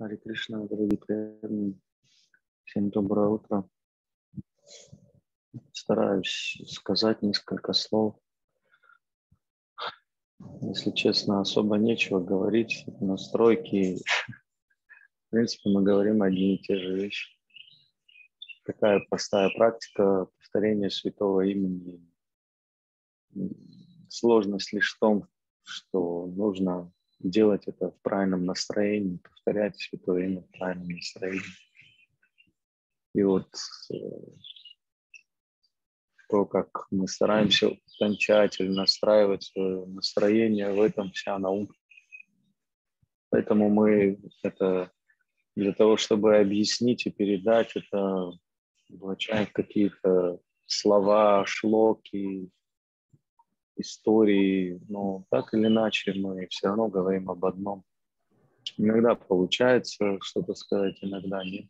Хари Кришна, дорогие преданные. Всем доброе утро. Стараюсь сказать несколько слов. Если честно, особо нечего говорить. Настройки. В принципе, мы говорим одни и те же вещи. Такая простая практика повторения святого имени. Сложность лишь в том, что нужно делать это в правильном настроении, повторять святое имя в правильном настроении. И вот э, то, как мы стараемся или настраивать свое настроение, в этом вся наука. Поэтому мы это для того, чтобы объяснить и передать это, облачаем какие-то слова, шлоки, истории, но так или иначе мы все равно говорим об одном. Иногда получается что-то сказать, иногда нет,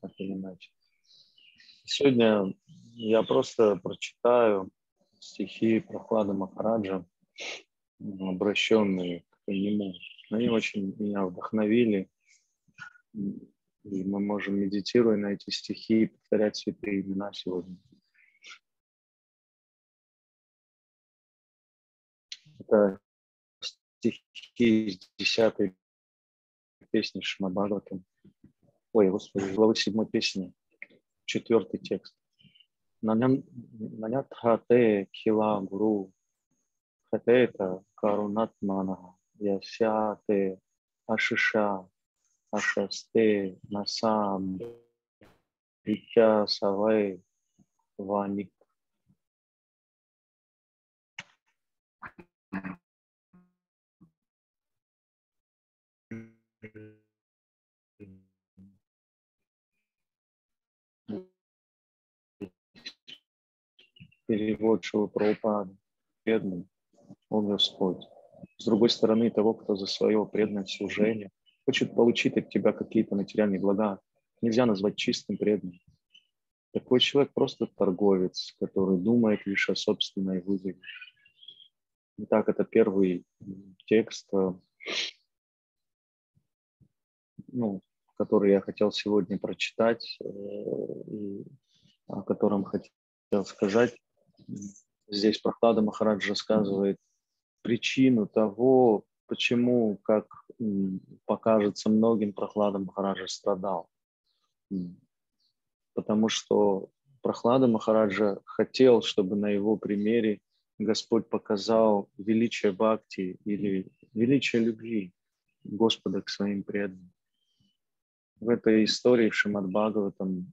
так или иначе. Сегодня я просто прочитаю стихи Прохлада Махараджа, обращенные к нему. Они очень меня вдохновили, и мы можем, медитируя на эти стихи, повторять святые имена сегодня. Это стихи из десятой песни Шмабхагаватам. Ой, господи, главы седьмой песни, четвертый текст. Нанятхате кила гуру хатета карунатмана ясяте ашиша ашасте насам Ича савай ваник Перевод Шила Прабхупада. Преданный, он Господь. С другой стороны, того, кто за свое преданное служение хочет получить от тебя какие-то материальные блага, нельзя назвать чистым преданным. Такой человек просто торговец, который думает лишь о собственной выгоде. Итак, это первый текст, э, ну, который я хотел сегодня прочитать, э, и о котором хотел сказать. Здесь Прохлада Махарадж рассказывает причину того, почему, как покажется многим, Прохлада Махараджа страдал. Потому что Прохлада Махараджа хотел, чтобы на его примере Господь показал величие бхакти или величие любви Господа к своим преданным. В этой истории в Шимад Бхагаватам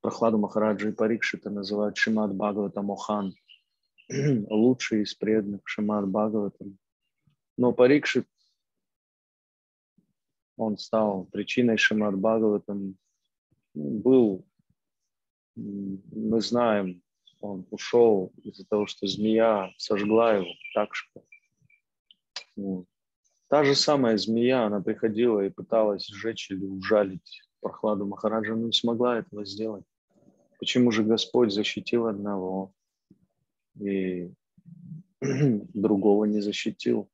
Прохладу Махараджа и Парикшита называют Шимад Бхагавата Мохан, лучший из преданных Шимад Бхагаватам. Но Парикшит, он стал причиной Шимад Бхагаватам, был, мы знаем, он ушел из-за того, что змея сожгла его так что. Вот. Та же самая змея, она приходила и пыталась сжечь или ужалить прохладу Махараджа, но не смогла этого сделать. Почему же Господь защитил одного и другого не защитил?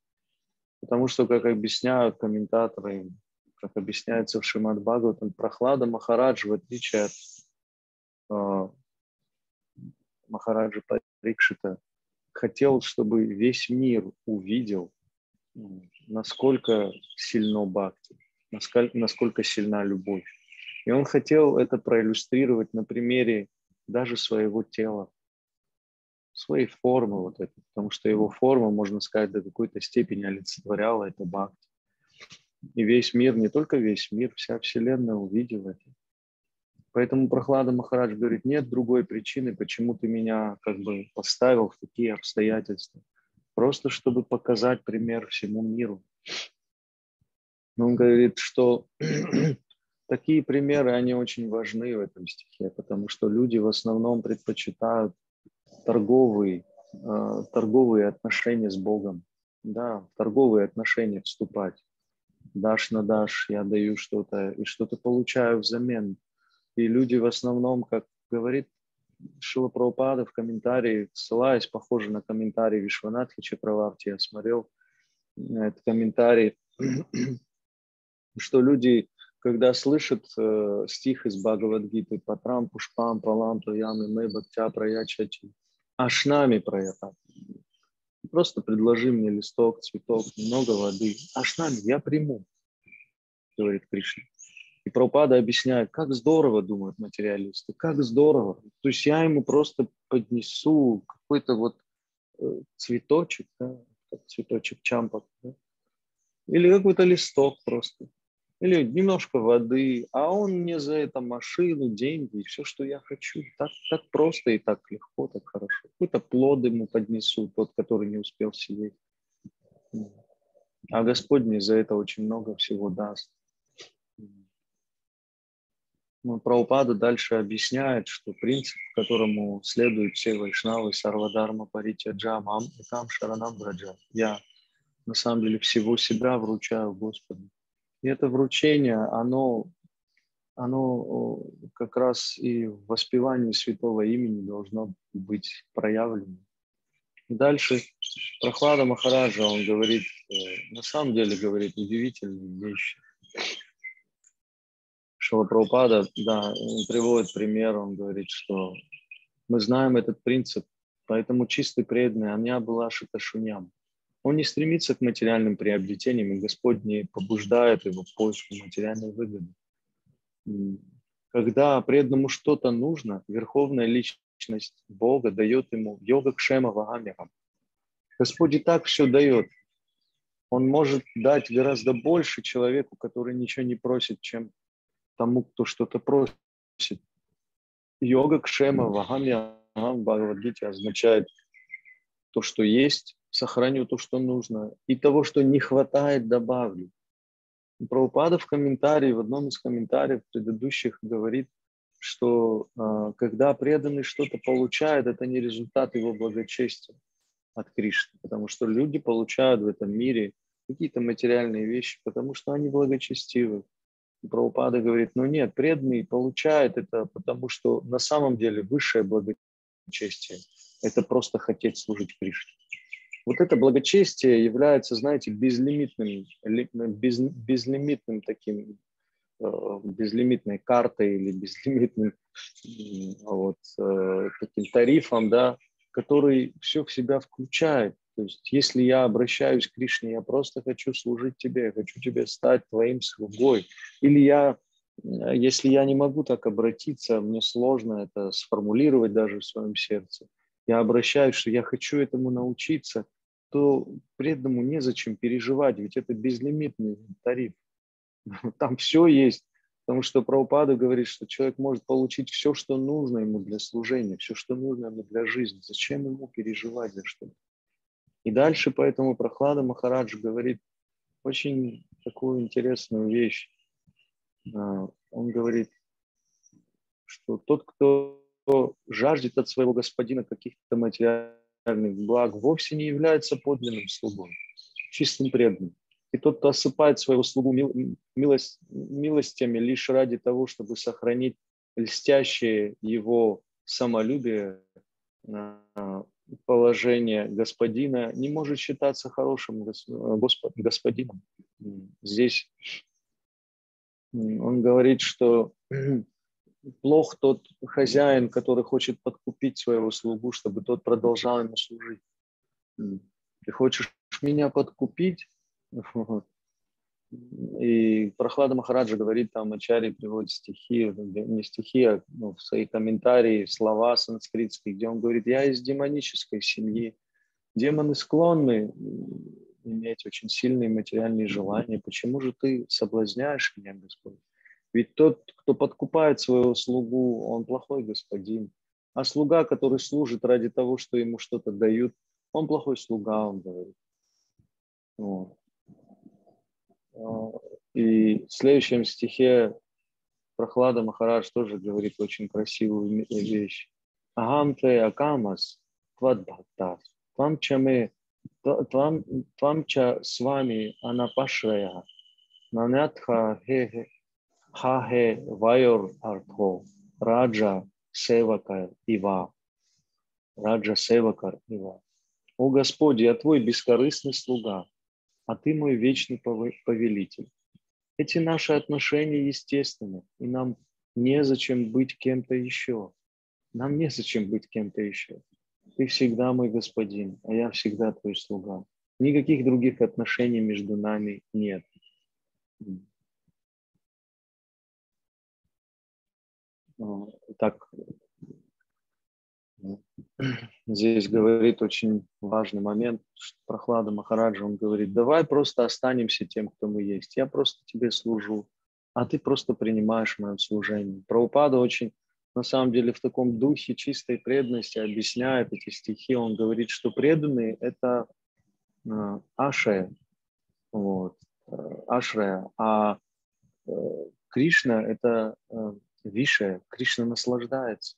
Потому что, как объясняют комментаторы, как объясняется в Шимад Бхагаватам, прохлада Махарадж, в отличие от э, Махараджа Парикшита, хотел, чтобы весь мир увидел, насколько сильно бхакти, насколько, насколько сильна любовь. И он хотел это проиллюстрировать на примере даже своего тела, своей формы вот этой, потому что его форма, можно сказать, до какой-то степени олицетворяла это бхакти. И весь мир, не только весь мир, вся Вселенная увидела это. Поэтому Прохлада Махарадж говорит, нет другой причины, почему ты меня как бы поставил в такие обстоятельства. Просто чтобы показать пример всему миру. Он говорит, что Такие примеры, они очень важны в этом стихе, потому что люди в основном предпочитают торговые, э, торговые отношения с Богом, да, торговые отношения вступать. Дашь на дашь, я даю что-то и что-то получаю взамен. И люди в основном, как говорит Шила Прабхупада в комментарии, ссылаясь, похоже на комментарий Вишванатхи Чакраварти, я смотрел этот комментарий, что люди, когда слышат э, стих из Бхагавадгиты «Патрам пушпам палам ямы мы бхактя праячачи», ашнами проята. Просто предложи мне листок, цветок, много воды. Ашнами я приму, говорит Кришна. Прабхупада объясняет, как здорово думают материалисты, как здорово. То есть я ему просто поднесу какой-то вот э, цветочек, да, цветочек чампак, да, или какой-то листок просто, или немножко воды, а он мне за это машину, деньги, все, что я хочу. Так, так просто и так легко, так хорошо. Какой-то плод ему поднесу, тот, который не успел съесть. А Господь мне за это очень много всего даст. Праупада дальше объясняет, что принцип, которому следуют все вайшнавы, сарвадарма, паритя, джамам, и там шаранам браджа. Я на самом деле всего себя вручаю Господу. И это вручение, оно, оно как раз и в воспевании святого имени должно быть проявлено. И дальше Прохлада Махараджа, он говорит, э, на самом деле говорит удивительные вещи. Шила Прабхупада, да, приводит пример, он говорит, что мы знаем этот принцип, поэтому чистый преданный, аня была шиташуням. Он не стремится к материальным приобретениям, и Господь не побуждает его в поиску материальной выгоды. Когда преданному что-то нужно, Верховная Личность Бога дает ему йога кшема вагамиха. Господь и так все дает. Он может дать гораздо больше человеку, который ничего не просит, чем тому, кто что-то просит. Йога кшема вагамья в Бхагавадгите означает то, что есть, сохраню то, что нужно, и того, что не хватает, добавлю. Прабхупада в комментарии, в одном из комментариев предыдущих говорит, что э, когда преданный что-то получает, это не результат его благочестия от Кришны, потому что люди получают в этом мире какие-то материальные вещи, потому что они благочестивы. Прабхупада говорит, ну нет, преданный получает это, потому что на самом деле высшее благочестие – это просто хотеть служить Кришне. Вот это благочестие является, знаете, безлимитным, без, безлимитным таким, э, безлимитной картой или безлимитным вот, э, таким тарифом, да, который все в себя включает. То есть если я обращаюсь к Кришне, я просто хочу служить тебе, я хочу тебе стать твоим слугой. Или я, э, если я не могу так обратиться, мне сложно это сформулировать даже в своем сердце, я обращаюсь, что я хочу этому научиться – то преданному незачем переживать, ведь это безлимитный тариф. Там все есть, потому что Прабхупада говорит, что человек может получить все, что нужно ему для служения, все, что нужно ему для жизни. Зачем ему переживать за что-то? И дальше поэтому Прохлада Махарадж говорит очень такую интересную вещь. А, он говорит, что тот, кто жаждет от своего господина каких-то материальных благ вовсе не является подлинным слугой, чистым преданным. И тот, кто осыпает своего слугу милость, милостями лишь ради того, чтобы сохранить льстящее его самолюбие, а, положение господина, не может считаться хорошим господином. Здесь он говорит, что плох тот хозяин, который хочет подкупить своего слугу, чтобы тот продолжал ему служить. Ты хочешь меня подкупить? И Прохлада Махараджа говорит, там Ачари приводит стихи, не стихи, а ну, в свои комментарии, слова санскритские, где он говорит, я из демонической семьи. Демоны склонны иметь очень сильные материальные желания. Почему же ты соблазняешь меня, Господь? Ведь тот, кто подкупает своего слугу, он плохой господин. А слуга, который служит ради того, что ему что-то дают, он плохой слуга, он говорит. Вот. А, и в следующем стихе Прохлада Махарадж тоже говорит очень красивую вещь. Агамте акамас твад бхактас, твам чаме, твам, твам ча с вами анапашрая, нанятха хе Хахе Вайор Артхо, Раджа Севака Ива. Раджа Севакар Ива. О Господи, я Твой бескорыстный слуга. А ты мой вечный повелитель. Эти наши отношения естественны, и нам незачем быть кем-то еще. Нам незачем быть кем-то еще. Ты всегда мой господин, а я всегда твой слуга. Никаких других отношений между нами нет. Так, здесь говорит очень важный момент. Прохлада Махараджа, он говорит, давай просто останемся тем, кто мы есть. Я просто тебе служу, а ты просто принимаешь мое служение. Праупада очень, на самом деле, в таком духе чистой преданности объясняет эти стихи. Он говорит, что преданные – это э, ашая, вот, э, ашрая, а э, Кришна – это э, вишая, Кришна наслаждается.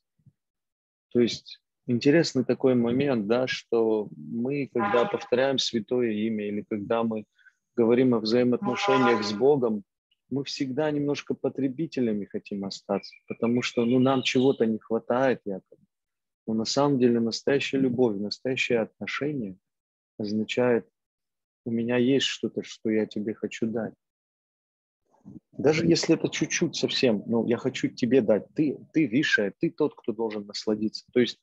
То есть интересный такой момент, да, что мы, когда повторяем святое имя или когда мы говорим о взаимоотношениях с Богом, мы всегда немножко потребителями хотим остаться, потому что ну, нам чего-то не хватает якобы. Но на самом деле настоящая любовь, настоящее отношение означает, у меня есть что-то, что я тебе хочу дать. Даже если это чуть-чуть совсем, ну, я хочу тебе дать, ты, ты высшая, ты тот, кто должен насладиться. То есть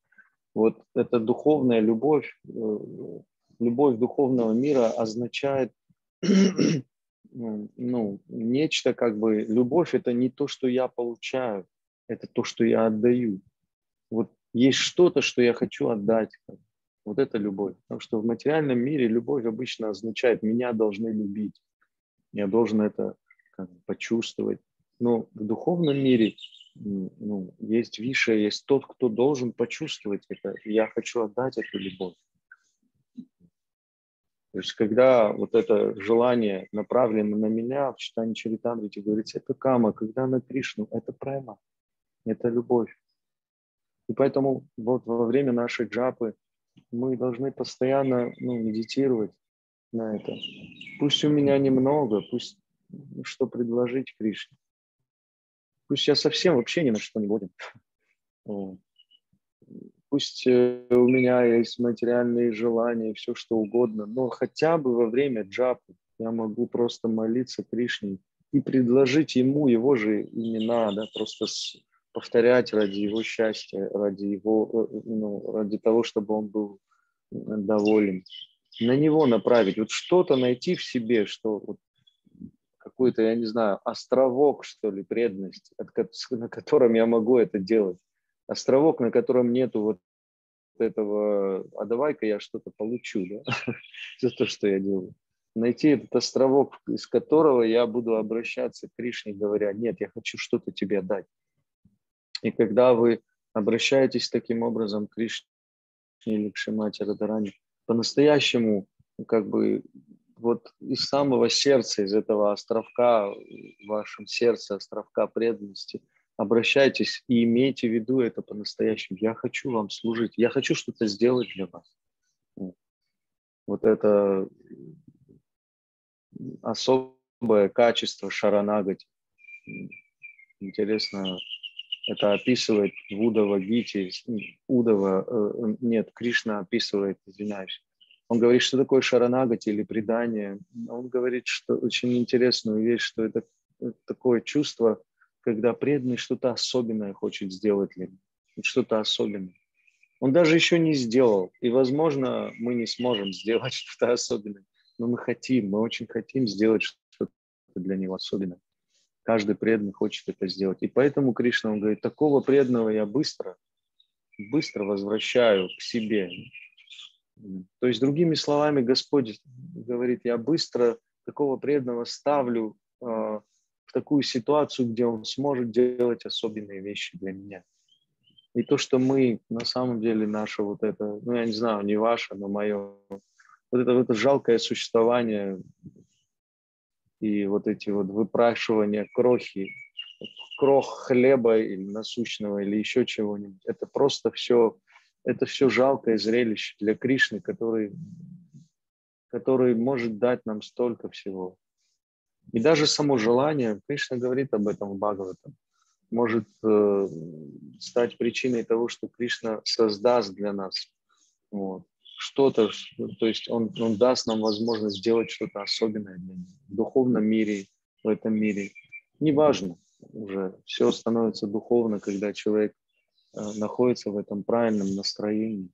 вот эта духовная любовь, э, любовь духовного мира означает ну, нечто как бы, любовь это не то, что я получаю, это то, что я отдаю. Вот есть что-то, что я хочу отдать. Вот это любовь. Потому что в материальном мире любовь обычно означает, меня должны любить. Я должен это как бы, почувствовать. Но в духовном мире ну, есть высшее, есть тот, кто должен почувствовать это. Я хочу отдать эту любовь. То есть, когда вот это желание направлено на меня, в читании Чаритамрити говорится, это кама, когда на Кришну, это према, это любовь. И поэтому вот во время нашей джапы мы должны постоянно ну, медитировать на это. Пусть у меня немного, пусть что предложить Кришне. Пусть я совсем вообще ни на что не будем. Пусть э, у меня есть материальные желания, все что угодно, но хотя бы во время джапы я могу просто молиться Кришне и предложить ему его же имена, да, просто повторять ради его счастья, ради его, э, ну, ради того, чтобы он был доволен. На него направить, вот что-то найти в себе, что вот какой-то, я не знаю, островок, что ли, преданности, на котором я могу это делать. Островок, на котором нету вот этого, а давай-ка я что-то получу, да, за то, что я делаю. Найти этот островок, из которого я буду обращаться к Кришне, говоря, нет, я хочу что-то тебе дать. И когда вы обращаетесь таким образом к Кришне или к Шимати Радарани, по-настоящему как бы вот из самого сердца, из этого островка в вашем сердце, островка преданности, обращайтесь и имейте в виду это по-настоящему. Я хочу вам служить, я хочу что-то сделать для вас. Вот это особое качество шаранагати. Интересно, это описывает в Удава Гити, Удава, э, нет, Кришна описывает, извиняюсь, он говорит, что такое шаранагати или предание. Он говорит, что очень интересную вещь, что это такое чувство, когда преданный что-то особенное хочет сделать для что-то особенное. Он даже еще не сделал, и, возможно, мы не сможем сделать что-то особенное, но мы хотим, мы очень хотим сделать что-то для него особенное. Каждый преданный хочет это сделать. И поэтому Кришна, он говорит, такого преданного я быстро, быстро возвращаю к себе, то есть, другими словами, Господь говорит, я быстро такого преданного ставлю э, в такую ситуацию, где он сможет делать особенные вещи для меня. И то, что мы, на самом деле, наше вот это, ну, я не знаю, не ваше, но мое, вот это, вот это жалкое существование и вот эти вот выпрашивания крохи, крох хлеба или насущного, или еще чего-нибудь, это просто все это все жалкое зрелище для Кришны, который, который может дать нам столько всего. И даже само желание, Кришна говорит об этом в Бхагаватам, может э, стать причиной того, что Кришна создаст для нас вот, что-то, то есть он, он даст нам возможность сделать что-то особенное для него в духовном мире, в этом мире. Неважно уже, все становится духовно, когда человек находится в этом правильном настроении.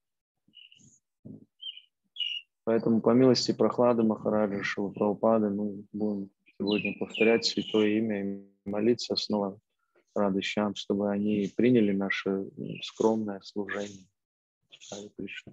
Поэтому по милости Прохлады Махараджа Шила Прабхупады мы будем сегодня повторять святое имя и молиться снова радощам, чтобы они приняли наше скромное служение. Харе Кришна.